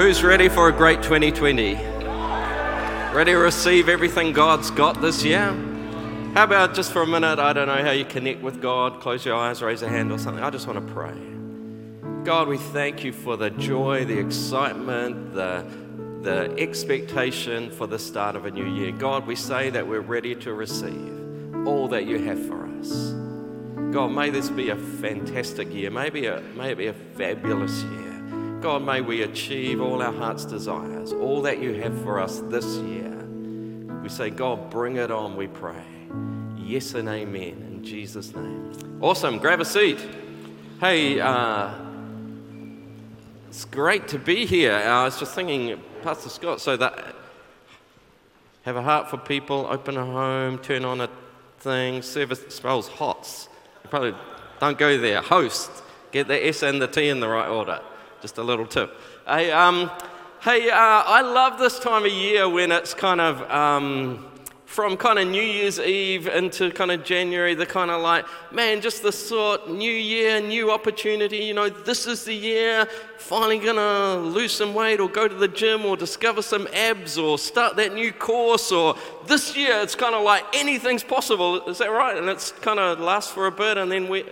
Who's ready for a great 2020? Ready to receive everything God's got this year? How about just for a minute? I don't know how you connect with God. Close your eyes, raise a hand or something. I just want to pray. God, we thank you for the joy, the excitement, the, the expectation for the start of a new year. God, we say that we're ready to receive all that you have for us. God, may this be a fantastic year, maybe a, maybe a fabulous year. God, may we achieve all our heart's desires, all that you have for us this year. We say, God, bring it on, we pray. Yes and amen in Jesus' name. Awesome. Grab a seat. Hey, uh, it's great to be here. I was just thinking, Pastor Scott, so that have a heart for people, open a home, turn on a thing, service smells hot. Probably don't go there. Host, get the S and the T in the right order. Just a little tip. Hey, um, hey uh, I love this time of year when it's kind of um, from kind of New Year's Eve into kind of January, the kind of like, man, just the sort, new year, new opportunity. You know, this is the year, finally gonna lose some weight or go to the gym or discover some abs or start that new course or this year it's kind of like anything's possible. Is that right? And it's kind of lasts for a bit and then we,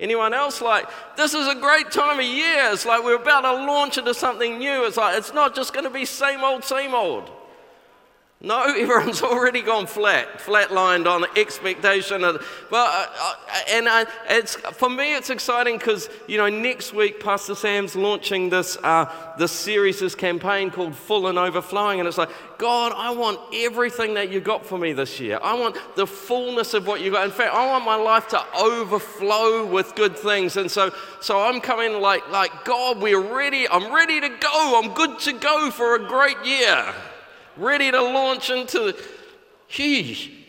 Anyone else like, this is a great time of year. It's like we're about to launch into something new. It's like, it's not just going to be same old, same old. No, everyone's already gone flat, flatlined on expectation. Of, but uh, uh, and it's for me, it's exciting because you know next week Pastor Sam's launching this uh, this series, this campaign called Full and Overflowing, and it's like God, I want everything that you got for me this year. I want the fullness of what you got. In fact, I want my life to overflow with good things. And so, so I'm coming like like God, we're ready. I'm ready to go. I'm good to go for a great year ready to launch into, he,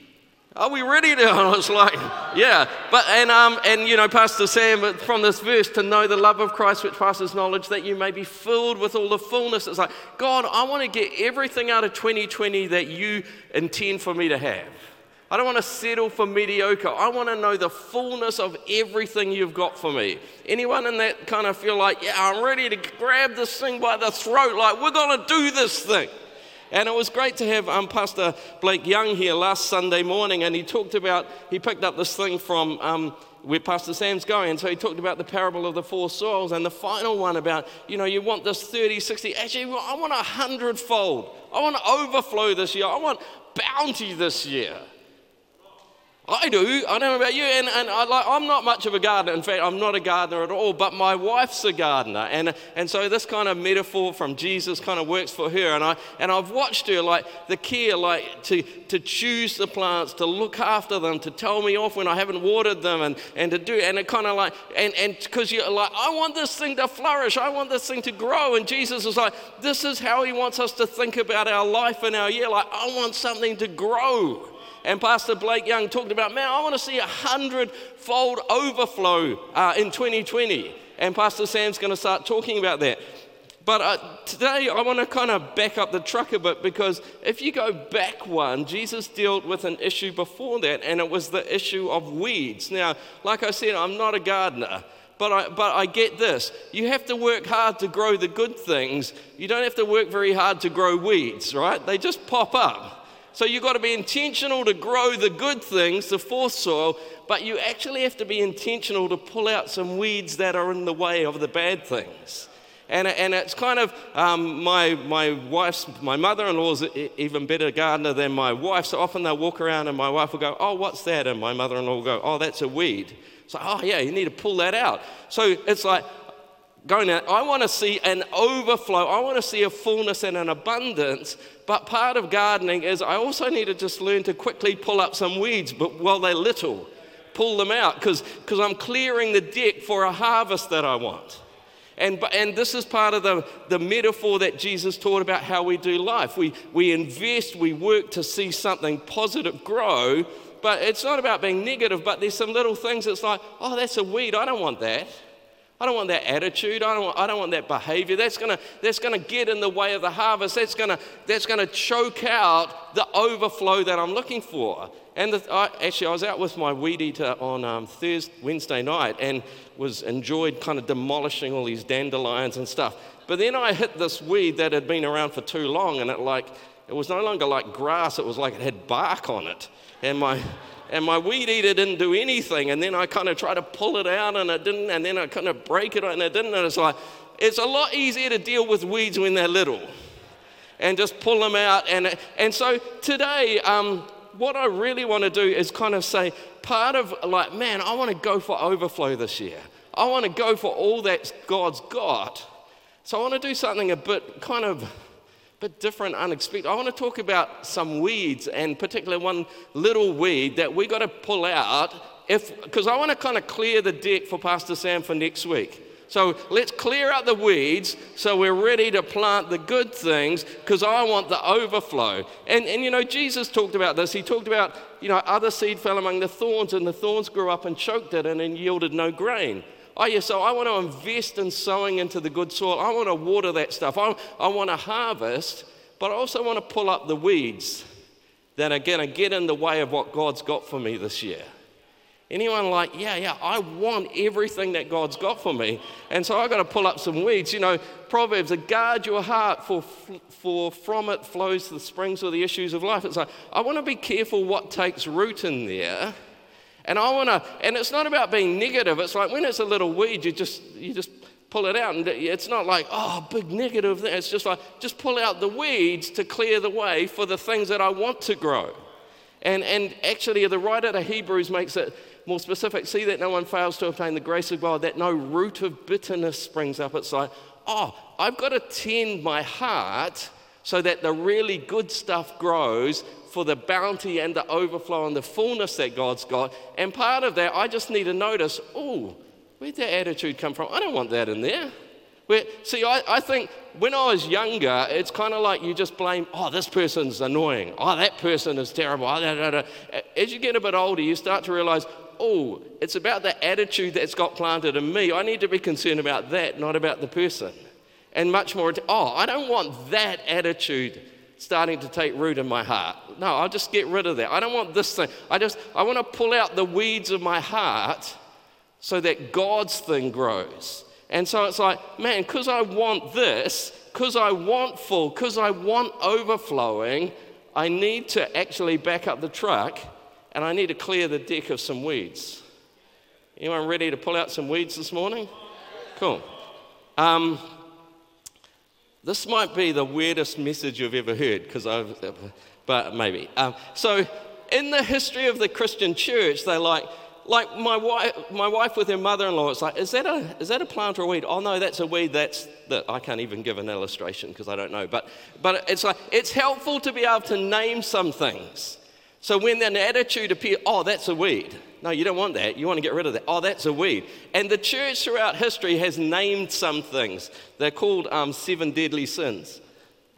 are we ready to? I was like, yeah. But and um and you know, Pastor Sam, from this verse, to know the love of Christ which passes knowledge, that you may be filled with all the fullness. It's like, God, I want to get everything out of 2020 that you intend for me to have. I don't want to settle for mediocre. I want to know the fullness of everything you've got for me. Anyone in that kind of feel like, yeah, I'm ready to grab this thing by the throat, like we're going to do this thing. And it was great to have um, Pastor Blake Young here last Sunday morning, and he talked about, he picked up this thing from um, where Pastor Sam's going. And so he talked about the parable of the four soils, and the final one about, you know, you want this 30, 60. Actually, I want a hundredfold. I want to overflow this year. I want bounty this year. I do. I don't know about you. And, and I, like, I'm not much of a gardener. In fact, I'm not a gardener at all, but my wife's a gardener. And, and so this kind of metaphor from Jesus kind of works for her. And, I, and I've watched her, like, the care, like, to, to choose the plants, to look after them, to tell me off when I haven't watered them, and, and to do, and it kind of like, and because you're like, I want this thing to flourish. I want this thing to grow. And Jesus is like, this is how he wants us to think about our life and our year. Like, I want something to grow. And Pastor Blake Young talked about, man, I want to see a hundredfold overflow uh, in 2020. And Pastor Sam's going to start talking about that. But uh, today I want to kind of back up the truck a bit because if you go back one, Jesus dealt with an issue before that, and it was the issue of weeds. Now, like I said, I'm not a gardener. But I, but I get this. You have to work hard to grow the good things. You don't have to work very hard to grow weeds, right? They just pop up. So you've got to be intentional to grow the good things, the fourth soil, but you actually have to be intentional to pull out some weeds that are in the way of the bad things. And, and it's kind of um, my, my wife's, my mother in law's even better gardener than my wife. So often they'll walk around and my wife will go, Oh, what's that? And my mother in law will go, Oh, that's a weed. So, oh, yeah, you need to pull that out. So it's like, going out, I want to see an overflow. I want to see a fullness and an abundance. But part of gardening is I also need to just learn to quickly pull up some weeds, but while they're little, pull them out because I'm clearing the deck for a harvest that I want. And, and this is part of the, the metaphor that Jesus taught about how we do life. We, we invest, we work to see something positive grow, but it's not about being negative, but there's some little things that's like, oh, that's a weed, I don't want that. I don't want that attitude. I don't want, I don't want that behavior. That's going to that's gonna get in the way of the harvest. That's going to that's gonna choke out the overflow that I'm looking for. And the, I, actually, I was out with my weed eater on um, Thursday, Wednesday night and was enjoyed kind of demolishing all these dandelions and stuff. but then I hit this weed that had been around for too long, and it like it was no longer like grass, it was like it had bark on it. And my and my weed eater didn't do anything. And then I kind of tried to pull it out and it didn't, and then I kind of break it and it didn't. And it's like, it's a lot easier to deal with weeds when they're little and just pull them out. And, and so today, um, what I really want to do is kind of say, part of like, man, I want to go for overflow this year. I want to go for all that God's got. So I want to do something a bit kind of bit different, unexpected. I want to talk about some weeds, and particularly one little weed that we got to pull out, if because I want to kind of clear the deck for Pastor Sam for next week. So let's clear out the weeds so we're ready to plant the good things because I want the overflow. And, and you know, Jesus talked about this. He talked about, you know, other seed fell among the thorns and the thorns grew up and choked it and then yielded no grain. Oh, yeah, so I want to invest in sowing into the good soil. I want to water that stuff. I, I want to harvest, but I also want to pull up the weeds that are going to get in the way of what God's got for me this year. Anyone like, yeah, yeah, I want everything that God's got for me. And so I've got to pull up some weeds. You know, Proverbs, guard your heart, for, for from it flows the springs of the issues of life. It's like, I want to be careful what takes root in there. And I want to, and it's not about being negative. It's like when it's a little weed, you just, you just pull it out. And it's not like, oh, big negative. It's just like, just pull out the weeds to clear the way for the things that I want to grow. And, and actually, the writer of Hebrews makes it more specific. See that no one fails to obtain the grace of God, that no root of bitterness springs up. It's like, oh, I've got to tend my heart so that the really good stuff grows for the bounty and the overflow and the fullness that God's got. And part of that, I just need to notice, oh, where'd that attitude come from? I don't want that in there. Where, see, I, I think when I was younger, it's kind of like you just blame, oh, this person's annoying. Oh, that person is terrible. Oh, da, da, da. As you get a bit older, you start to realize, oh, it's about the attitude that's got planted in me. I need to be concerned about that, not about the person. And much more, oh, I don't want that attitude starting to take root in my heart. No, I'll just get rid of that. I don't want this thing. I just, I want to pull out the weeds of my heart so that God's thing grows. And so it's like, man, because I want this, because I want full, because I want overflowing, I need to actually back up the truck and I need to clear the deck of some weeds. Anyone ready to pull out some weeds this morning? Cool. Um, this might be the weirdest message you've ever heard, because I've, but maybe. Um, so, in the history of the Christian church, they're like, like my wife, my wife with her mother-in-law. It's like, is that a is that a plant or a weed? Oh no, that's a weed. That's that. I can't even give an illustration because I don't know. But but it's like it's helpful to be able to name some things. So when an attitude appears, oh, that's a weed. No, you don't want that. You want to get rid of that. Oh, that's a weed. And the church throughout history has named some things. They're called um, seven deadly sins.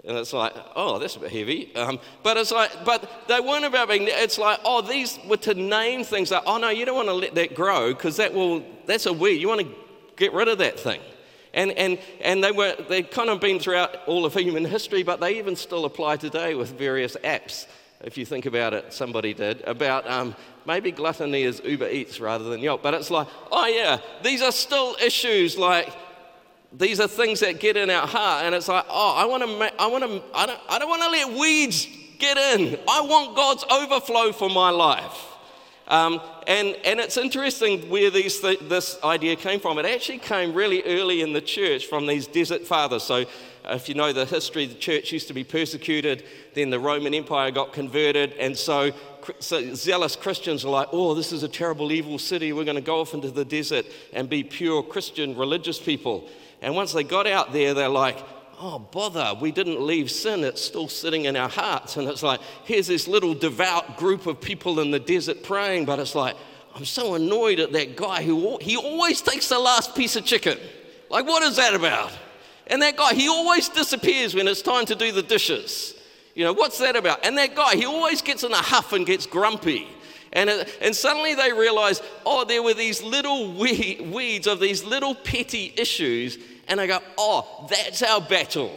And it's like, oh, that's a bit heavy. Um, but it's like, but they weren't about being, it's like, oh, these were to name things like, oh, no, you don't want to let that grow because that will, that's a weed. You want to get rid of that thing. And, and, and they were, they've kind of been throughout all of human history, but they even still apply today with various apps if you think about it, somebody did, about um, maybe gluttony is Uber Eats rather than Yelp. But it's like, oh yeah, these are still issues like these are things that get in our heart, and it's like, oh, I want to, I want to, I don't, I don't want to let weeds get in. I want God's overflow for my life. Um, and, and it's interesting where these th- this idea came from. It actually came really early in the church from these desert fathers. So if you know the history, the church used to be persecuted, then the Roman Empire got converted, and so, so zealous Christians are like, oh, this is a terrible, evil city. We're going to go off into the desert and be pure Christian, religious people. And once they got out there, they're like, oh, bother, we didn't leave sin. It's still sitting in our hearts. And it's like, here's this little devout group of people in the desert praying, but it's like, I'm so annoyed at that guy who he always takes the last piece of chicken. Like, what is that about? And that guy, he always disappears when it's time to do the dishes. You know, what's that about? And that guy, he always gets in a huff and gets grumpy. And, it, and suddenly they realize, oh, there were these little weeds of these little petty issues. And I go, oh, that's our battle.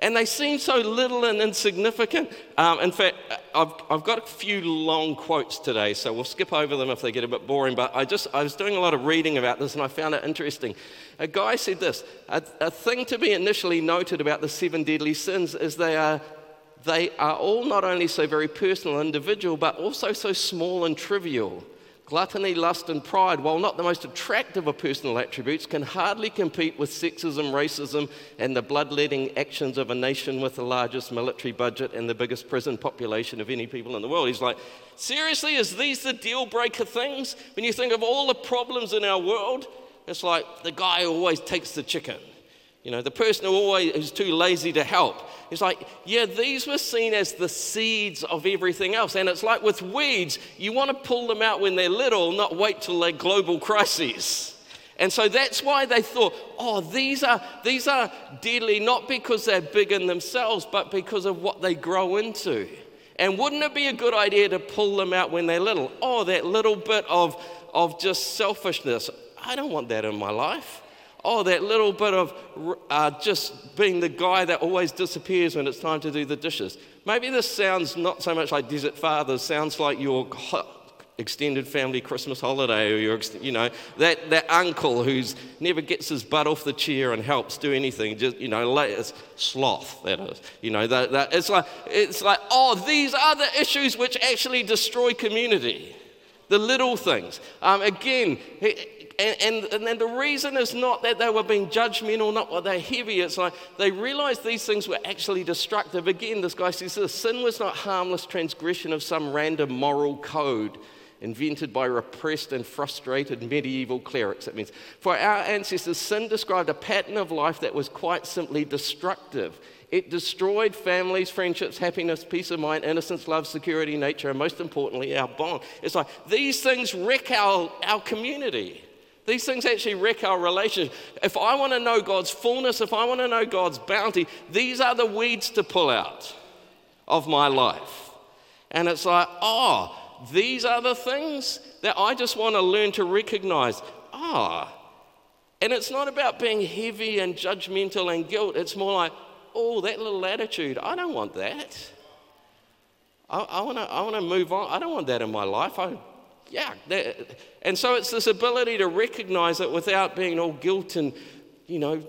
And they seem so little and insignificant. Um, in fact, I've, I've got a few long quotes today, so we'll skip over them if they get a bit boring. But I just I was doing a lot of reading about this, and I found it interesting. A guy said this: a, a thing to be initially noted about the seven deadly sins is they are they are all not only so very personal and individual, but also so small and trivial Gluttony, lust, and pride, while not the most attractive of personal attributes, can hardly compete with sexism, racism, and the bloodletting actions of a nation with the largest military budget and the biggest prison population of any people in the world. He's like, seriously, is these the deal breaker things? When you think of all the problems in our world, it's like the guy always takes the chicken. You know, the person who always is too lazy to help. It's like, yeah, these were seen as the seeds of everything else. And it's like with weeds, you want to pull them out when they're little, not wait till they're global crises. And so that's why they thought, oh, these are, these are deadly not because they're big in themselves, but because of what they grow into. And wouldn't it be a good idea to pull them out when they're little? Oh, that little bit of, of just selfishness. I don't want that in my life oh, that little bit of uh, just being the guy that always disappears when it's time to do the dishes. Maybe this sounds not so much like Desert Fathers, sounds like your extended family Christmas holiday, or your, you know, that, that uncle who's never gets his butt off the chair and helps do anything, just, you know, it's sloth, that is. You know, that, that, it's, like, it's like, oh, these are the issues which actually destroy community. The little things. Um, again, and, and, and then the reason is not that they were being judgmental, not that they're heavy. It's like they realized these things were actually destructive. Again, this guy says this sin was not harmless transgression of some random moral code invented by repressed and frustrated medieval clerics. It means for our ancestors, sin described a pattern of life that was quite simply destructive. It destroyed families, friendships, happiness, peace of mind, innocence, love, security, nature, and most importantly, our bond. It's like these things wreck our, our community. These things actually wreck our relationship. If I want to know God's fullness, if I want to know God's bounty, these are the weeds to pull out of my life. And it's like, oh, these are the things that I just want to learn to recognize. Ah. And it's not about being heavy and judgmental and guilt. It's more like, oh, that little attitude. I don't want that. I, I want to move on. I don't want that in my life. I yeah. And so it's this ability to recognize it without being all guilt and, you know,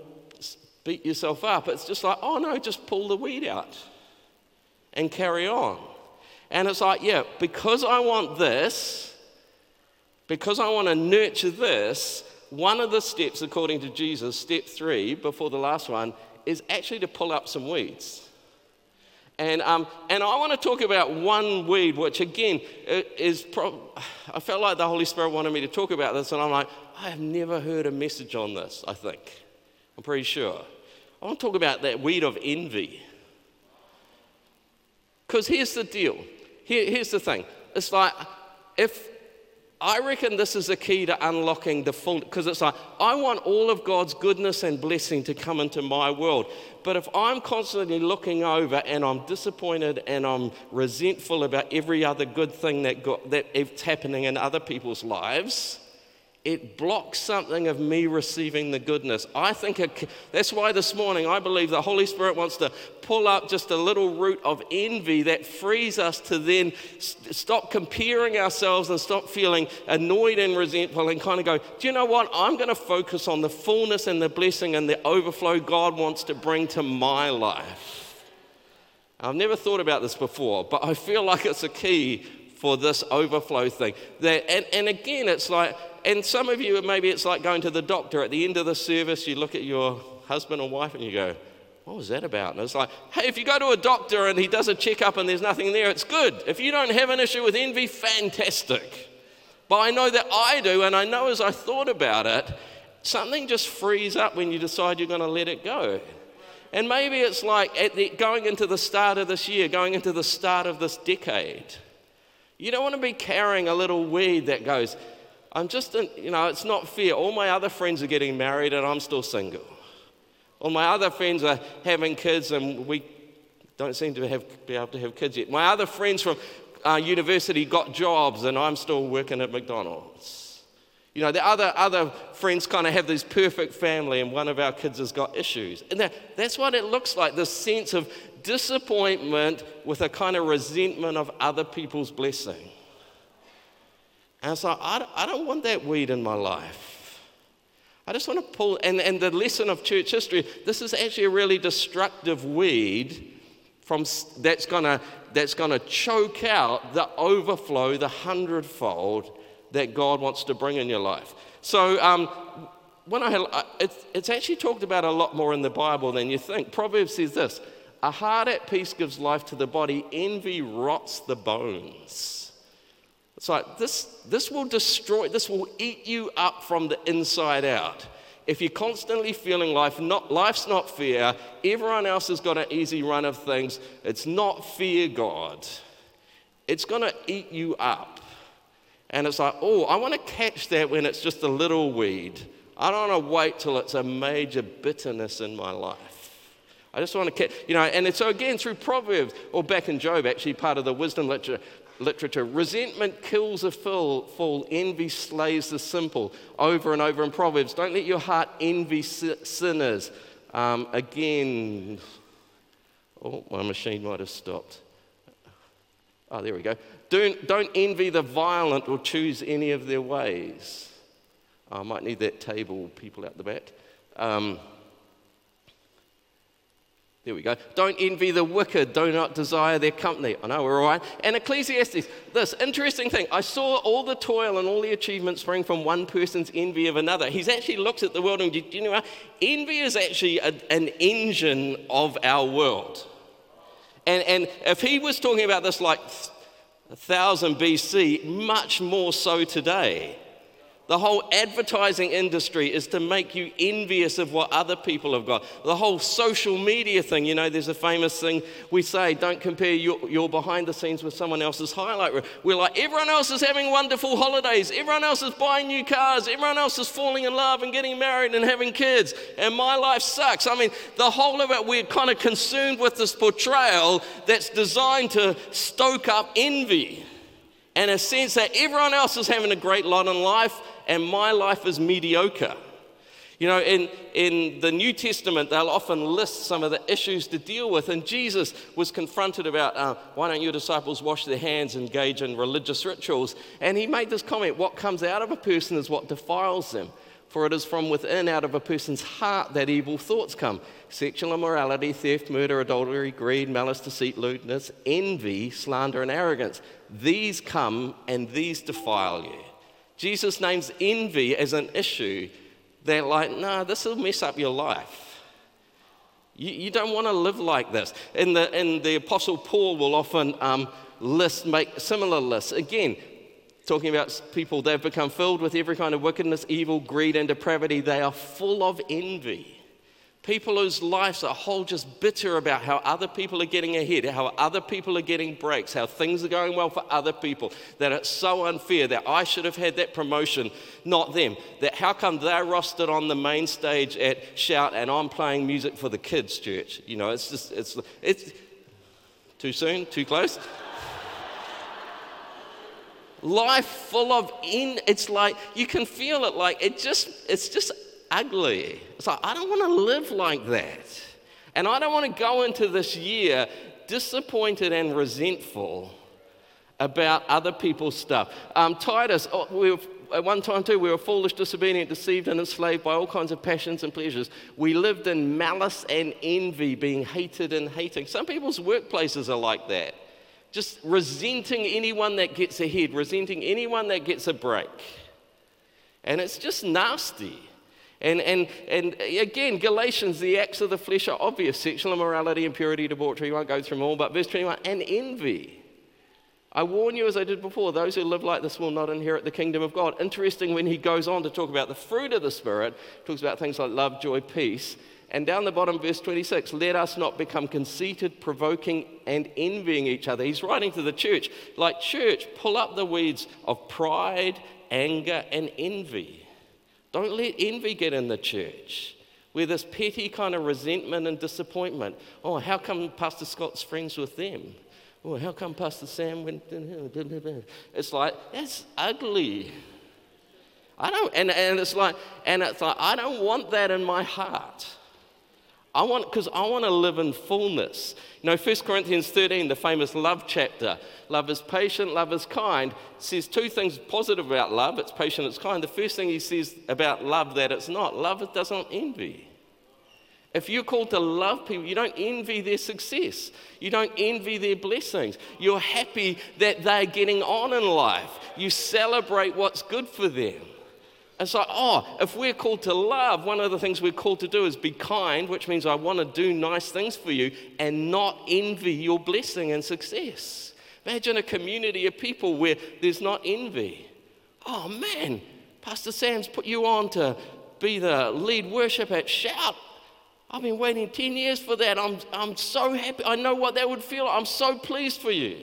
beat yourself up. It's just like, oh no, just pull the weed out and carry on. And it's like, yeah, because I want this, because I want to nurture this, one of the steps, according to Jesus, step three, before the last one, is actually to pull up some weeds. And, um, and I want to talk about one weed, which again is, pro- I felt like the Holy Spirit wanted me to talk about this, and I'm like, I have never heard a message on this, I think. I'm pretty sure. I want to talk about that weed of envy. Because here's the deal. Here, here's the thing. It's like, if I reckon this is the key to unlocking the full, because it's like, I want all of God's goodness and blessing to come into my world. But if I'm constantly looking over and I'm disappointed and I'm resentful about every other good thing that got, that's happening in other people's lives, it blocks something of me receiving the goodness. I think it, that's why this morning I believe the Holy Spirit wants to pull up just a little root of envy that frees us to then st- stop comparing ourselves and stop feeling annoyed and resentful and kind of go, do you know what? I'm going to focus on the fullness and the blessing and the overflow God wants to bring to my life. I've never thought about this before, but I feel like it's a key for this overflow thing. That, and, and again, it's like, and some of you, maybe it's like going to the doctor at the end of the service, you look at your husband or wife and you go, what was that about? And it's like, hey, if you go to a doctor and he does a checkup and there's nothing there, it's good. If you don't have an issue with envy, fantastic. But I know that I do, and I know as I thought about it, something just frees up when you decide you're going to let it go. And maybe it's like the, going into the start of this year, going into the start of this decade. You don't want to be carrying a little weed that goes, I'm just, you know, it's not fair. All my other friends are getting married and I'm still single. All my other friends are having kids and we don't seem to have, be able to have kids yet. My other friends from uh, university got jobs and I'm still working at McDonald's. You know, the other, other friends kind of have this perfect family, and one of our kids has got issues. And that, that's what it looks like this sense of disappointment with a kind of resentment of other people's blessing. And so I, I don't want that weed in my life. I just want to pull, and, and the lesson of church history this is actually a really destructive weed from, that's going to that's gonna choke out the overflow, the hundredfold that God wants to bring in your life. So, um, when I had, it's, it's actually talked about a lot more in the Bible than you think. Proverbs says this A heart at peace gives life to the body, envy rots the bones. It's like this, this will destroy, this will eat you up from the inside out. If you're constantly feeling life not, life's not fair, everyone else has got an easy run of things, it's not fear God, it's going to eat you up. And it's like, oh, I want to catch that when it's just a little weed. I don't want to wait till it's a major bitterness in my life. I just want to catch, you know, and so again through Proverbs, or back in Job, actually part of the wisdom literature, literature resentment kills a fool, envy slays the simple, over and over in Proverbs. Don't let your heart envy sinners. Um, again, oh, my machine might have stopped. Oh, there we go. Don't, don't envy the violent or choose any of their ways. I might need that table, people out the back. Um, there we go. Don't envy the wicked. Do not desire their company. I know we're all right. And Ecclesiastes, this interesting thing. I saw all the toil and all the achievements spring from one person's envy of another. He's actually looked at the world and, you know? Envy is actually a, an engine of our world. And, and if he was talking about this like 1000 BC, much more so today. The whole advertising industry is to make you envious of what other people have got. The whole social media thing, you know, there's a famous thing we say don't compare your, your behind the scenes with someone else's highlight reel. We're like, everyone else is having wonderful holidays, everyone else is buying new cars, everyone else is falling in love and getting married and having kids, and my life sucks. I mean, the whole of it, we're kind of consumed with this portrayal that's designed to stoke up envy and a sense that everyone else is having a great lot in life and my life is mediocre. You know, in, in the New Testament, they'll often list some of the issues to deal with. And Jesus was confronted about uh, why don't your disciples wash their hands, engage in religious rituals? And he made this comment what comes out of a person is what defiles them. For it is from within, out of a person's heart, that evil thoughts come sexual immorality, theft, murder, adultery, greed, malice, deceit, lewdness, envy, slander, and arrogance. These come and these defile you. Jesus names envy as an issue. They're like, no, nah, this will mess up your life. You, you don't want to live like this. And the, and the Apostle Paul will often um, list, make similar lists. Again, talking about people, they've become filled with every kind of wickedness, evil, greed, and depravity. They are full of envy. People whose lives are whole just bitter about how other people are getting ahead, how other people are getting breaks, how things are going well for other people, that it's so unfair that I should have had that promotion, not them. That how come they're rostered on the main stage at Shout and I'm playing music for the kids' church? You know, it's just, it's, it's too soon, too close. Life full of in, it's like, you can feel it like, it just, it's just ugly. It's like, I don't want to live like that. And I don't want to go into this year disappointed and resentful about other people's stuff. Um, Titus, oh, we were, at one time too, we were foolish, disobedient, deceived, and enslaved by all kinds of passions and pleasures. We lived in malice and envy, being hated and hating. Some people's workplaces are like that. Just resenting anyone that gets ahead, resenting anyone that gets a break. And it's just nasty. And, and, and again, Galatians, the acts of the flesh are obvious sexual immorality, impurity, debauchery. won't go through them all, but verse 21 and envy. I warn you, as I did before, those who live like this will not inherit the kingdom of God. Interesting when he goes on to talk about the fruit of the Spirit, talks about things like love, joy, peace. And down the bottom, verse 26, let us not become conceited, provoking, and envying each other. He's writing to the church, like, church, pull up the weeds of pride, anger, and envy. Don't let envy get in the church where this petty kind of resentment and disappointment. Oh, how come Pastor Scott's friends with them? Oh, how come Pastor Sam went? It's like, that's ugly. I don't, and, and it's like, and it's like, I don't want that in my heart. I want, because I want to live in fullness. You know, 1 Corinthians 13, the famous love chapter love is patient, love is kind, says two things positive about love it's patient, it's kind. The first thing he says about love that it's not love it does not envy. If you're called to love people, you don't envy their success. You don't envy their blessings. You're happy that they're getting on in life. You celebrate what's good for them. It's like, oh, if we're called to love, one of the things we're called to do is be kind, which means I want to do nice things for you and not envy your blessing and success. Imagine a community of people where there's not envy. Oh man, Pastor Sam's put you on to be the lead worship at Shout. I've been waiting 10 years for that. I'm, I'm so happy. I know what that would feel like. I'm so pleased for you.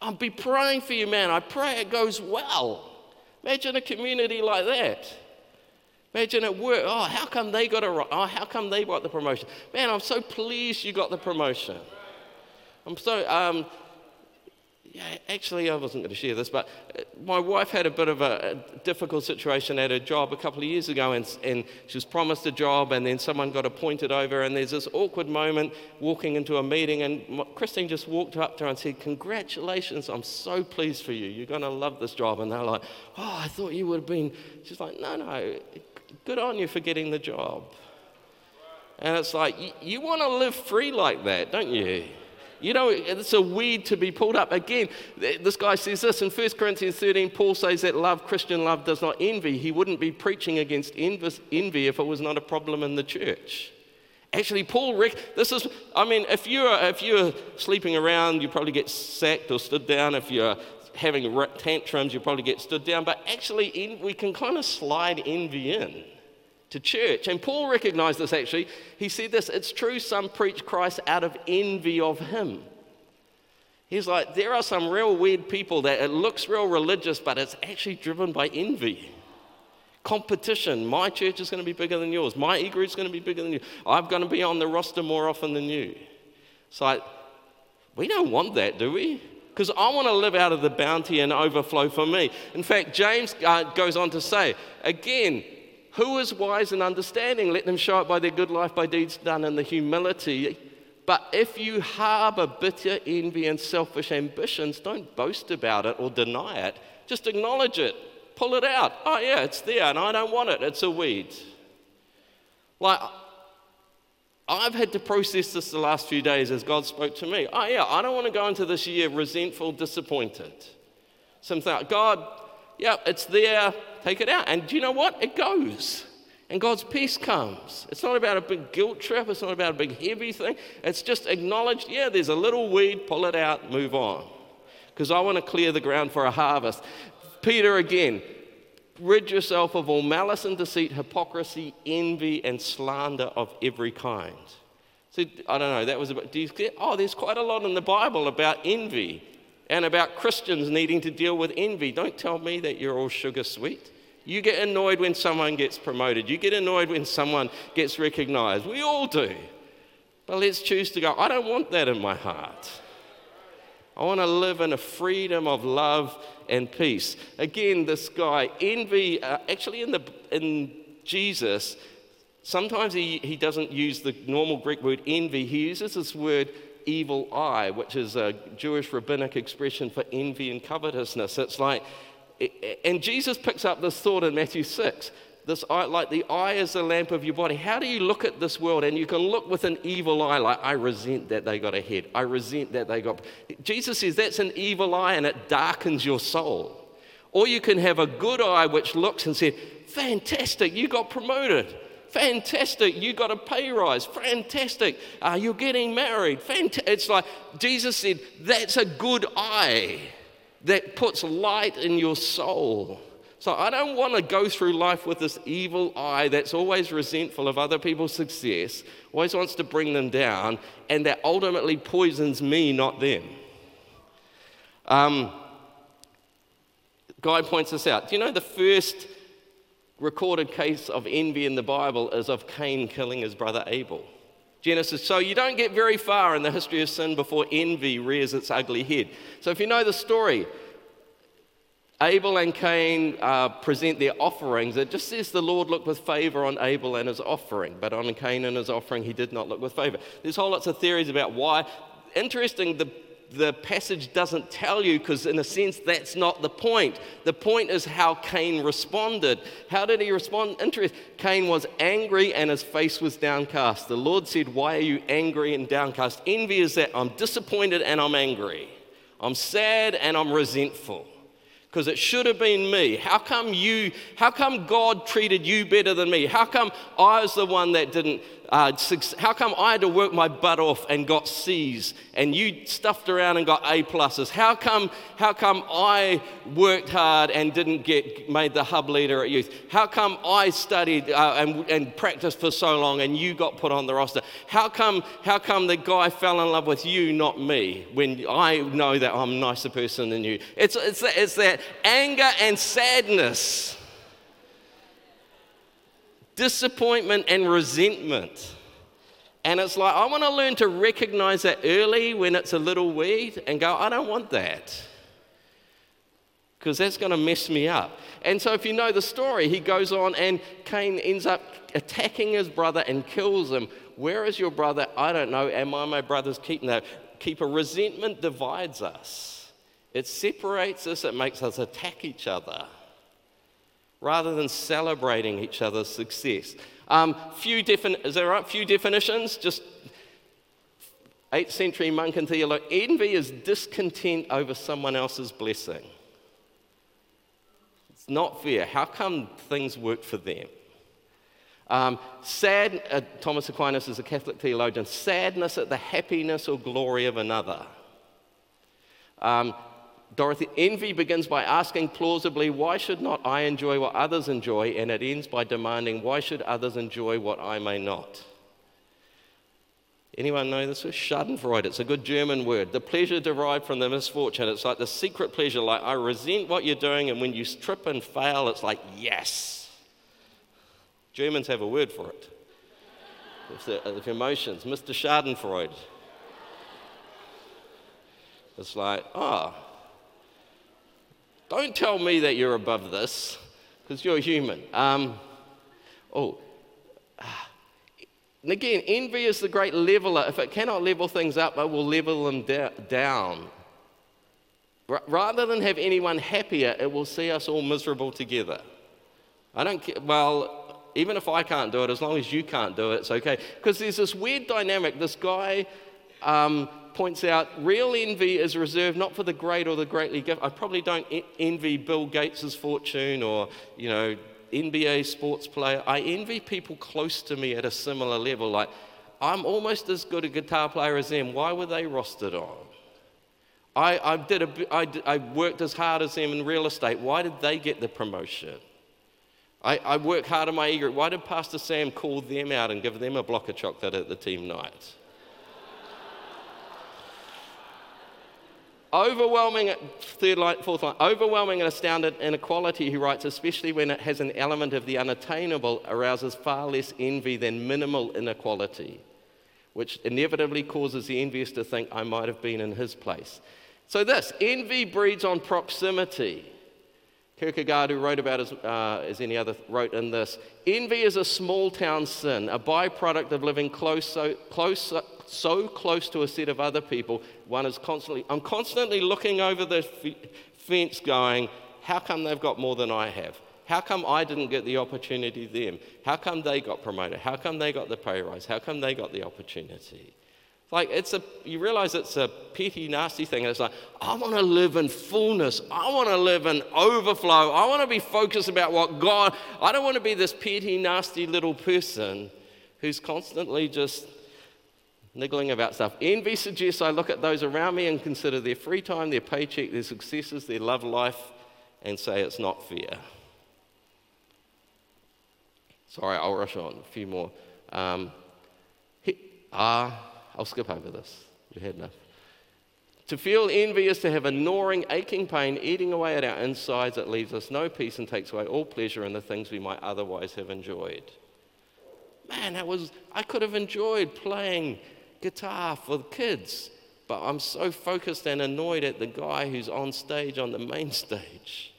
I'll be praying for you, man. I pray it goes well. Imagine a community like that. Imagine at work. Oh, how come they got a? Oh, how come they got the promotion? Man, I'm so pleased you got the promotion. I'm so. Um, yeah, actually, I wasn't going to share this, but uh, my wife had a bit of a, difficult situation at her job a couple of years ago, and, and she was promised a job, and then someone got appointed over, and there's this awkward moment walking into a meeting, and Christine just walked up to her and said, Congratulations, I'm so pleased for you. You're going to love this job. And they're like, Oh, I thought you would have been. She's like, No, no, good on you for getting the job. And it's like, you, you want to live free like that, don't you? You know, it's a weed to be pulled up. Again, this guy says this in 1 Corinthians 13. Paul says that love, Christian love, does not envy. He wouldn't be preaching against envy if it was not a problem in the church. Actually, Paul, rec- this is, I mean, if you're, if you're sleeping around, you probably get sacked or stood down. If you're having tantrums, you probably get stood down. But actually, we can kind of slide envy in to church. And Paul recognized this actually. He said this it's true, some preach Christ out of envy of him. He's like, there are some real weird people that it looks real religious, but it's actually driven by envy. Competition. My church is going to be bigger than yours. My e group is going to be bigger than you. I'm going to be on the roster more often than you. It's like, we don't want that, do we? Because I want to live out of the bounty and overflow for me. In fact, James uh, goes on to say, again, who is wise and understanding? Let them show it by their good life, by deeds done and the humility. But if you harbor bitter envy and selfish ambitions, don't boast about it or deny it. Just acknowledge it. Pull it out. Oh, yeah, it's there, and I don't want it. It's a weed. Like, I've had to process this the last few days as God spoke to me. Oh, yeah, I don't want to go into this year resentful, disappointed. Something like, God, yeah, it's there take it out. And do you know what? It goes. And God's peace comes. It's not about a big guilt trip, it's not about a big heavy thing. It's just acknowledged, yeah, there's a little weed, pull it out, move on. Because I want to clear the ground for a harvest. Peter again, rid yourself of all malice and deceit, hypocrisy, envy, and slander of every kind. So, I don't know, that was about, do you get, oh, there's quite a lot in the Bible about envy and about Christians needing to deal with envy. Don't tell me that you're all sugar sweet. You get annoyed when someone gets promoted. You get annoyed when someone gets recognized. We all do. But let's choose to go, I don't want that in my heart. I want to live in a freedom of love and peace. Again, this guy, envy, uh, actually, in, the, in Jesus, sometimes he, he doesn't use the normal Greek word envy. He uses this word evil eye, which is a Jewish rabbinic expression for envy and covetousness. It's like and Jesus picks up this thought in Matthew 6. This eye, like the eye is the lamp of your body. How do you look at this world? And you can look with an evil eye, like, I resent that they got ahead. I resent that they got. Jesus says that's an evil eye and it darkens your soul. Or you can have a good eye which looks and says, Fantastic, you got promoted. Fantastic, you got a pay rise. Fantastic, uh, you're getting married. Fant- it's like Jesus said, That's a good eye that puts light in your soul. So I don't want to go through life with this evil eye that's always resentful of other people's success, always wants to bring them down, and that ultimately poisons me, not them. Um, Guy points this out. Do you know the first recorded case of envy in the Bible is of Cain killing his brother Abel? Genesis. So you don't get very far in the history of sin before envy rears its ugly head. So if you know the story, Abel and Cain uh, present their offerings, it just says the Lord looked with favor on Abel and his offering, but on Cain and his offering, he did not look with favor. There's whole lots of theories about why. Interesting, the the passage doesn't tell you because, in a sense, that's not the point. The point is how Cain responded. How did he respond? Interesting. Cain was angry and his face was downcast. The Lord said, Why are you angry and downcast? Envy is that I'm disappointed and I'm angry. I'm sad and I'm resentful because it should have been me. How come you, how come God treated you better than me? How come I was the one that didn't, uh, how come I had to work my butt off and got C's and you stuffed around and got A pluses? How come, how come I worked hard and didn't get made the hub leader at youth? How come I studied uh, and, and practiced for so long and you got put on the roster? How come, how come the guy fell in love with you, not me, when I know that I'm a nicer person than you? It's, it's, it's that anger and sadness disappointment and resentment. And it's like, I want to learn to recognize that early when it's a little weed and go, I don't want that. Because that's going to mess me up. And so, if you know the story, he goes on and Cain ends up attacking his brother and kills him. Where is your brother? I don't know. Am I my brother's keeper? keeper? Resentment divides us, it separates us, it makes us attack each other rather than celebrating each other's success. Um, few defin- is there right? Few definitions, just 8th century monk and theologian. Envy is discontent over someone else's blessing. It's not fair. How come things work for them? Um, sad, uh, Thomas Aquinas is a Catholic theologian, sadness at the happiness or glory of another. Um, Dorothy, envy begins by asking plausibly, why should not I enjoy what others enjoy? And it ends by demanding, why should others enjoy what I may not? Anyone know this? Schadenfreude. It's a good German word. The pleasure derived from the misfortune. It's like the secret pleasure, like I resent what you're doing, and when you trip and fail, it's like, yes. Germans have a word for it. It's the, the emotions. Mr. Schadenfreude. It's like, oh, don't tell me that you're above this, because you're human. Um, oh, and again, envy is the great leveler. If it cannot level things up, it will level them da- down. R- rather than have anyone happier, it will see us all miserable together. I don't care. Well, even if I can't do it, as long as you can't do it, it's okay. Because there's this weird dynamic. This guy um, points out real envy is reserved not for the great or the greatly gifted. I probably don't envy Bill Gates' fortune or, you know, NBA sports player. I envy people close to me at a similar level. Like, I'm almost as good a guitar player as them. Why were they rostered on? I, I, did a, I, I worked as hard as them in real estate. Why did they get the promotion? I, I work hard in my ego. Why did Pastor Sam call them out and give them a block of chocolate at the team night? Overwhelming, third line, fourth line, overwhelming and astounded inequality, he writes, especially when it has an element of the unattainable, arouses far less envy than minimal inequality, which inevitably causes the envious to think, I might have been in his place. So, this envy breeds on proximity. Kierkegaard, who wrote about as, uh, as any other, wrote in this Envy is a small town sin, a byproduct of living close, so, close, so close to a set of other people. One is constantly, I'm constantly looking over the f- fence going, how come they've got more than I have? How come I didn't get the opportunity them? How come they got promoted? How come they got the pay rise? How come they got the opportunity? Like it's a, you realize it's a petty, nasty thing. It's like, I want to live in fullness. I want to live in overflow. I want to be focused about what God, I don't want to be this petty, nasty little person who's constantly just niggling about stuff. Envy suggests I look at those around me and consider their free time, their paycheck, their successes, their love life, and say it's not fair. Sorry, I'll rush on. A few more. Um, ah. Uh, I'll skip over this. You had enough. To feel envy is to have a gnawing, aching pain eating away at our insides that leaves us no peace and takes away all pleasure in the things we might otherwise have enjoyed. Man, that was, I could have enjoyed playing guitar for the kids, but I'm so focused and annoyed at the guy who's on stage on the main stage.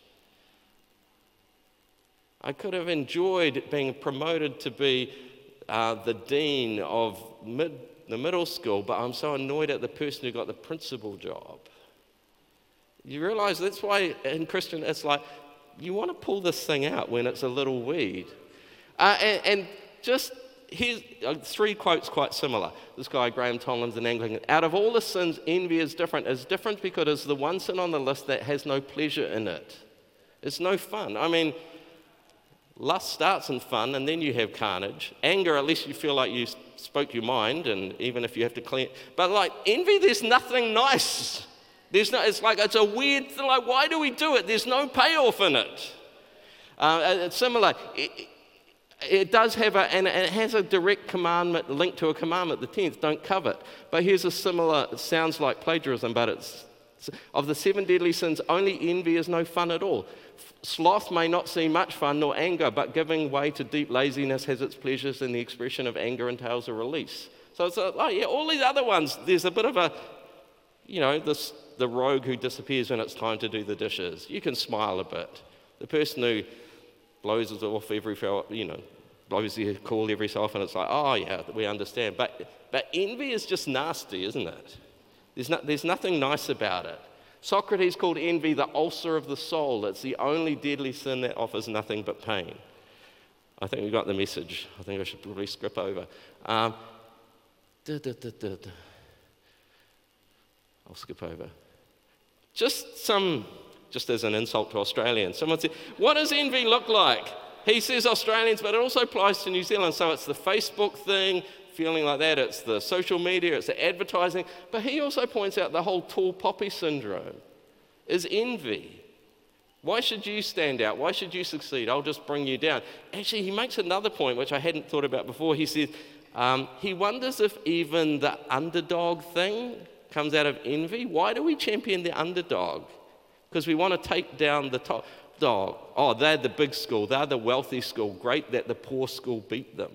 I could have enjoyed being promoted to be uh, the dean of mid, the middle school, but I'm so annoyed at the person who got the principal job. You realize that's why in Christian it's like you want to pull this thing out when it's a little weed. Uh, and, and, just here's uh, three quotes quite similar. This guy, Graham Tomlin's an Anglican. Out of all the sins, envy is different. It's different because it's the one sin on the list that has no pleasure in it. It's no fun. I mean, lust starts in fun and then you have carnage. Anger, at least you feel like you spoke your mind, and even if you have to clean. But like envy, there's nothing nice. There's no, it's like it's a weird thing. Like, why do we do it? There's no payoff in it. Uh, it's similar. It, it does have a, and it has a direct commandment linked to a commandment, the 10th, don't covet. But here's a similar, it sounds like plagiarism, but it's of the seven deadly sins, only envy is no fun at all. Sloth may not seem much fun nor anger, but giving way to deep laziness has its pleasures, and the expression of anger entails a release. So it's a, oh yeah, all these other ones, there's a bit of a, you know, this, the rogue who disappears when it's time to do the dishes. You can smile a bit. The person who blows it off every, you know, the call every so often. It's like, oh yeah, we understand. But, but envy is just nasty, isn't it? There's, no, there's nothing nice about it. Socrates called envy the ulcer of the soul. It's the only deadly sin that offers nothing but pain. I think we got the message. I think I should probably skip over. Um, I'll skip over. Just some just as an insult to Australians. Someone said, What does envy look like? He says Australians, but it also applies to New Zealand. So it's the Facebook thing, feeling like that, it's the social media, it's the advertising. But he also points out the whole tall poppy syndrome is envy. Why should you stand out? Why should you succeed? I'll just bring you down. Actually, he makes another point which I hadn't thought about before. He says um, he wonders if even the underdog thing comes out of envy. Why do we champion the underdog? because we want to take down the top dog. Oh, they're the big school, they're the wealthy school. Great that the poor school beat them.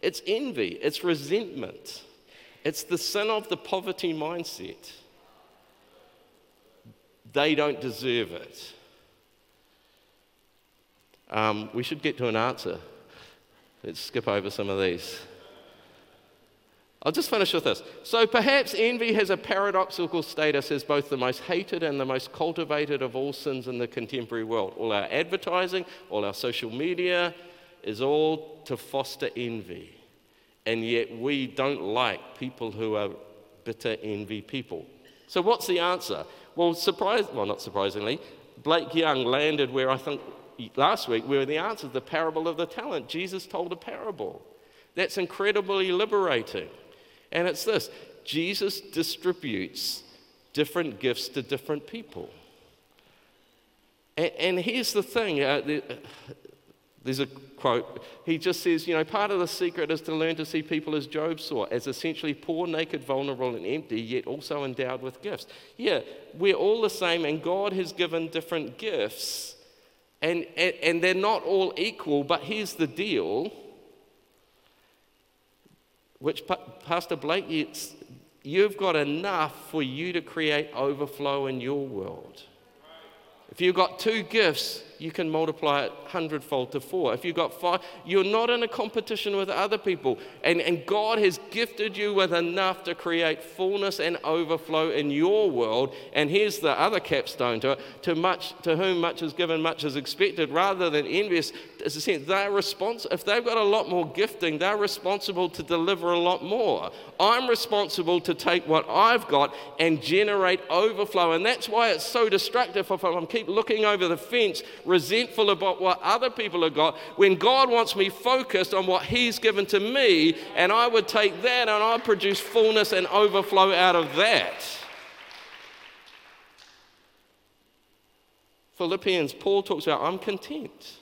It's envy, it's resentment, it's the sin of the poverty mindset. They don't deserve it. Um, we should get to an answer. Let's skip over some of these. I'll just finish with this. So perhaps envy has a paradoxical status as both the most hated and the most cultivated of all sins in the contemporary world. All our advertising, all our social media is all to foster envy. And yet we don't like people who are bitter envy people. So what's the answer? Well, surprise, well, not surprisingly, Blake Young landed where I think last week, where the answer is the parable of the talent. Jesus told a parable. That's incredibly liberating. And it's this Jesus distributes different gifts to different people. And, and here's the thing uh, uh, there's a quote. He just says, you know, part of the secret is to learn to see people as Job saw, as essentially poor, naked, vulnerable, and empty, yet also endowed with gifts. Yeah, we're all the same, and God has given different gifts, and, and, and they're not all equal, but here's the deal which Pastor Blake, you've got enough for you to create overflow in your world. If you've got two gifts, you can multiply it hundredfold to four. If you've got five, you're not in a competition with other people. And, and God has gifted you with enough to create fullness and overflow in your world. And here's the other capstone to it to, much, to whom much is given, much is expected. Rather than envious, as a sense, they're responsible. If they've got a lot more gifting, they're responsible to deliver a lot more. I'm responsible to take what I've got and generate overflow. And that's why it's so destructive if I um, keep looking over the fence resentful about what other people have got when God wants me focused on what He's given to me, and I would take that and I'd produce fullness and overflow out of that. Philippians, Paul talks about, I'm content.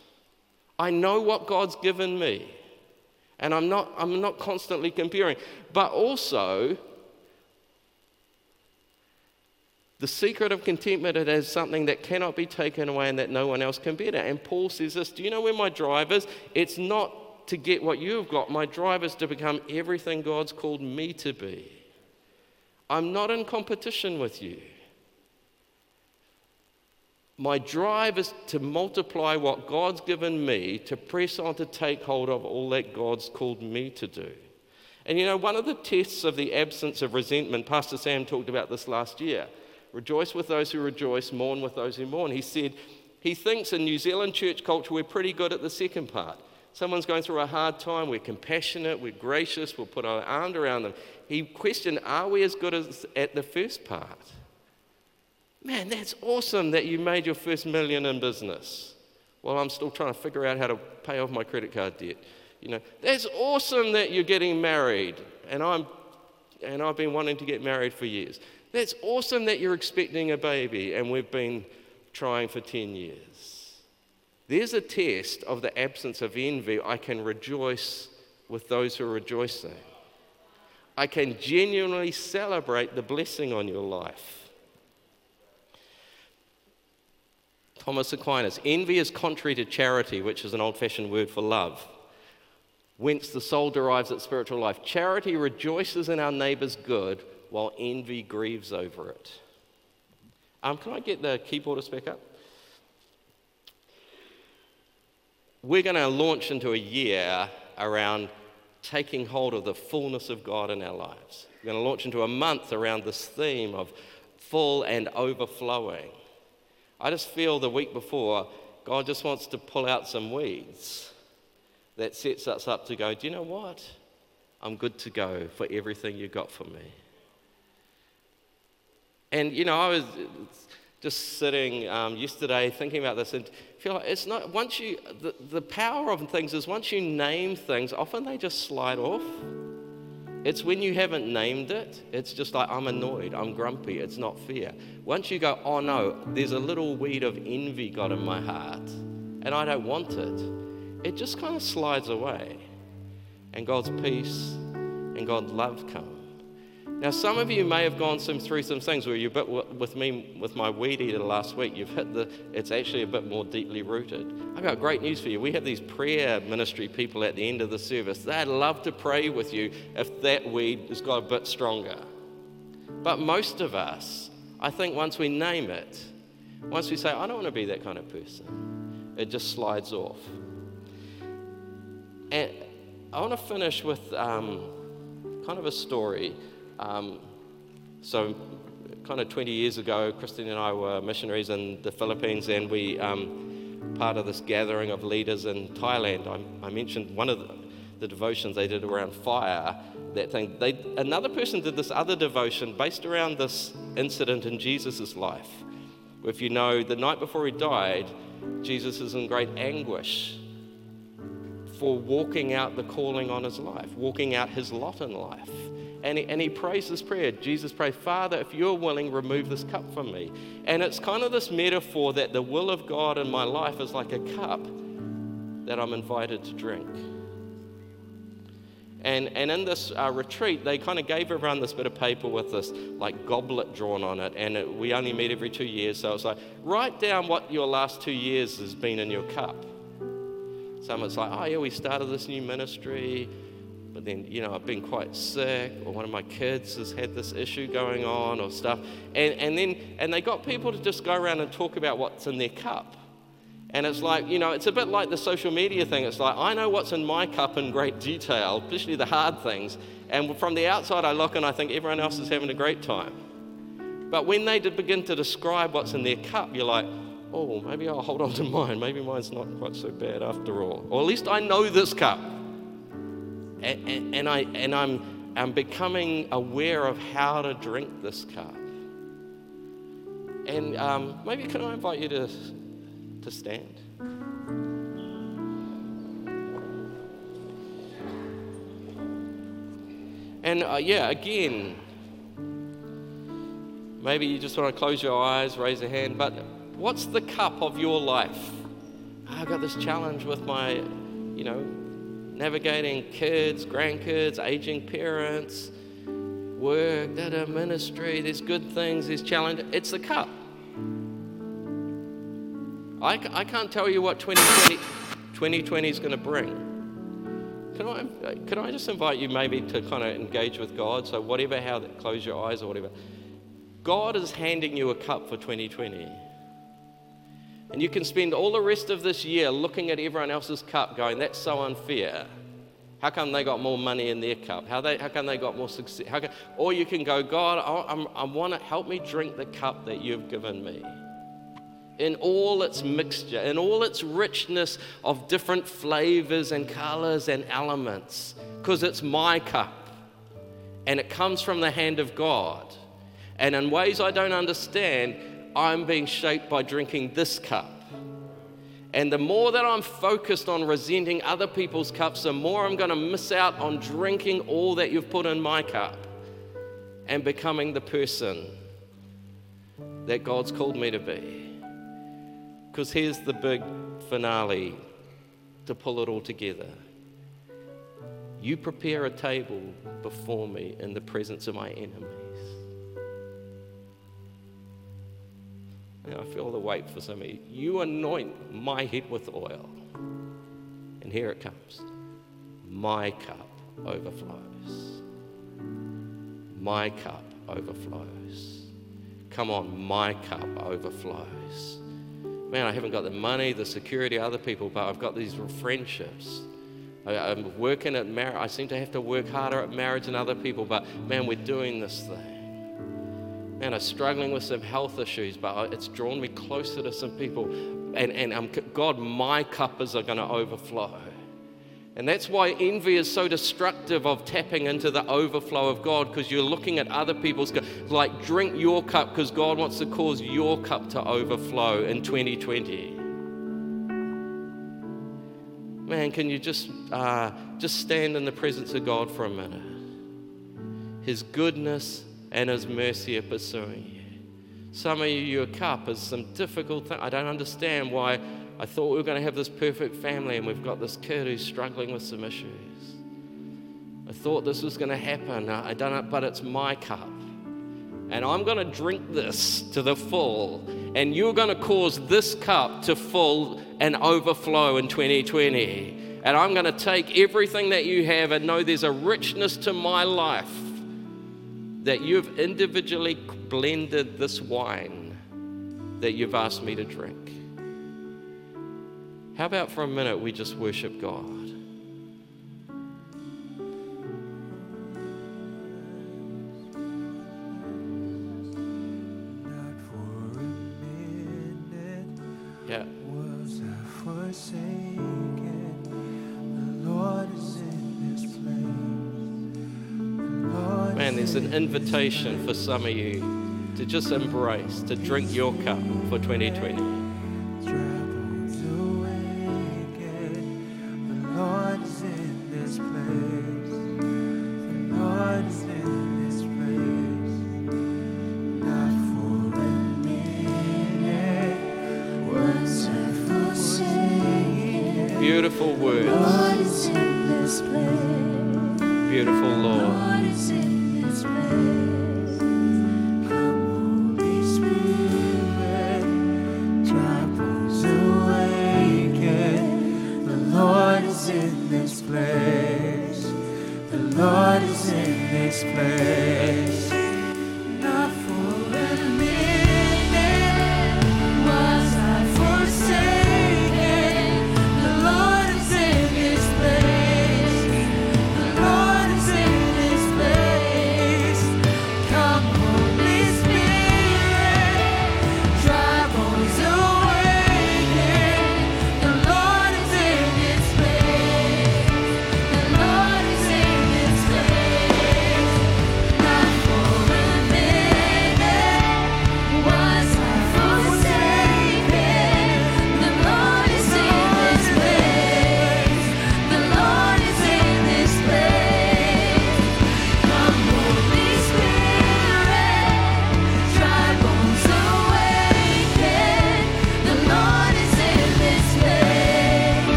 I know what God's given me. And I'm not, I'm not constantly comparing. But also, The secret of contentment it is something that cannot be taken away and that no one else can better. And Paul says this Do you know where my drive is? It's not to get what you've got, my drive is to become everything God's called me to be. I'm not in competition with you. my drive is to multiply what God's given me, to press on to take hold of all that God's called me to do. And you know, one of the tests of the absence of resentment, Pastor Sam talked about this last year. Rejoice with those who rejoice, mourn with those who mourn. He said he thinks in New Zealand church culture we're pretty good at the second part. Someone's going through a hard time, we're compassionate, we're gracious, we'll put our arm around them. He questioned, are we as good as at the first part? Man, that's awesome that you made your first million in business. Well, I'm still trying to figure out how to pay off my credit card debt. You know, that's awesome that you're getting married, and I'm and I've been wanting to get married for years. That's awesome that you're expecting a baby, and we've been trying for 10 years. There's a test of the absence of envy. I can rejoice with those who are rejoicing. I can genuinely celebrate the blessing on your life. Thomas Aquinas. Envy is contrary to charity, which is an old fashioned word for love, whence the soul derives its spiritual life. Charity rejoices in our neighbor's good, while envy grieves over it. Um, can I get the keyboardist back up? We're going to launch into a year around taking hold of the fullness of God in our lives. We're going to launch into a month around this theme of full and overflowing. I just feel the week before, God just wants to pull out some weeds that sets us up to go, do you know what? I'm good to go for everything you got for me. And, you know, I was just sitting um, yesterday thinking about this and feel like it's not, once you, the, the power of things is once you name things, often they just slide off. It's when you haven't named it, it's just like, I'm annoyed, I'm grumpy, it's not fair. Once you go, oh no, there's a little weed of envy got in my heart, and I don't want it, it just kind of slides away. And God's peace and God's love come. Now, some of you may have gone some, through some things where you're a bit with me with my weed eater last week. You've hit the, it's actually a bit more deeply rooted. I've got great news for you. We have these prayer ministry people at the end of the service. They'd love to pray with you if that weed has got a bit stronger. But most of us, I think once we name it, once we say, I don't want to be that kind of person, it just slides off. And I want to finish with um, kind of a story. Um, so, kind of 20 years ago, Christine and I were missionaries in the Philippines, and we um, part of this gathering of leaders in Thailand. I, I mentioned one of the, the, devotions they did around fire. That thing. They, another person did this other devotion based around this incident in Jesus' life. If you know, the night before he died, Jesus is in great anguish for walking out the calling on his life, walking out his lot in life. And he, and he prays this prayer. Jesus prays, Father, if you're willing, remove this cup from me. And it's kind of this metaphor that the will of God in my life is like a cup that I'm invited to drink. And, and in this uh, retreat, they kind of gave everyone this bit of paper with this like goblet drawn on it. And it, we only meet every two years. So it's like, write down what your last two years has been in your cup. Some it's like, oh, yeah, we started this new ministry but then, you know, I've been quite sick, or one of my kids has had this issue going on, or stuff. And, and then, and they got people to just go around and talk about what's in their cup. And it's like, you know, it's a bit like the social media thing. It's like, I know what's in my cup in great detail, especially the hard things. And from the outside, I look and I think everyone else is having a great time. But when they begin to describe what's in their cup, you're like, oh, maybe I'll hold on to mine. Maybe mine's not quite so bad after all. Or at least I know this cup and, and, I, and I'm, I'm becoming aware of how to drink this cup. And um, maybe can I invite you to, to stand? And uh, yeah, again, maybe you just want to close your eyes, raise a hand, but what's the cup of your life? I've got this challenge with my, you know, navigating kids, grandkids, aging parents, work, da ministry, there's good things, there's challenges. It's the cup. I, I can't tell you what 2020, 2020 is going to bring. Can I, can I just invite you maybe to kind of engage with God? So, whatever, how, close your eyes or whatever. God is handing you a cup for 2020. And you can spend all the rest of this year looking at everyone else's cup going, that's so unfair. How come they got more money in their cup? How, they, how come they got more success? Can, or you can go, God, I, I want to help me drink the cup that you've given me. In all its mixture, in all its richness of different flavors and colors and elements, because it's my cup and it comes from the hand of God. And in ways I don't understand, I'm being shaped by drinking this cup. And the more that I'm focused on resenting other people's cups, the more I'm going to miss out on drinking all that you've put in my cup and becoming the person that God's called me to be. Because here's the big finale to pull it all together. You prepare a table before me in the presence of my enemies. And I feel the weight for some of you. You anoint my head with oil. And here it comes. My cup overflows. My cup overflows. Come on, my cup overflows. Man, I haven't got the money, the security, other people, but I've got these friendships I, am working at marriage. I seem to have to work harder at marriage than other people, but man, we're doing this thing. Man, I'm struggling with some health issues, but it's drawn me closer to some people. And, and I'm, God, my cuppers are going to overflow. And that's why envy is so destructive of tapping into the overflow of God because you're looking at other people's cup. Like, drink your cup because God wants to cause your cup to overflow in 2020 man, can you just, uh, just stand in the presence of God for a minute? His goodness and His mercy are pursuing you. Some of you, your cup is some difficult thing. I don't understand why I thought we were going to have this perfect family and we've got this kid who's struggling with some issues. I thought this was going to happen. I don't know, but it's my cup. And I'm going to drink this to the full. And you're going to cause this cup to full and overflow in 2020. And I'm going to take everything that you have and know there's a richness to my life that you've individually blended this wine that you've asked me to drink. How about for a minute we just worship God? An invitation for some of you to just embrace, to drink your cup for 2020. place.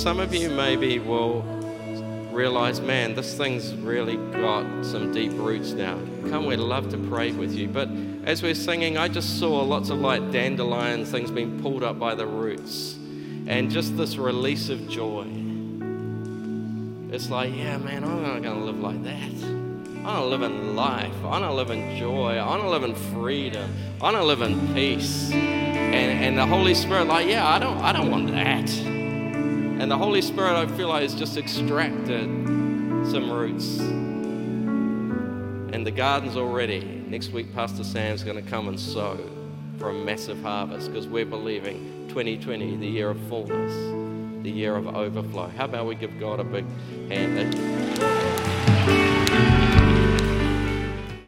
Some of you maybe will realize, man, this thing's really got some deep roots now. Come, we'd love to pray with you. But as we're singing, I just saw lots of like dandelions, things being pulled up by the roots and just this release of joy. It's like, yeah, man, I'm not going to live like that. I want to live in life. I want to live in joy. I want to live in freedom. I want to live in peace. And, and the Holy Spirit, like, yeah, I don't, I don't want that. And the Holy Spirit, I feel like, has just extracted some roots. And the garden's already. Next week, Pastor Sam's going to come and sow for a massive harvest because we're believing 2020, the year of fullness, the year of overflow. How about we give God a big hand?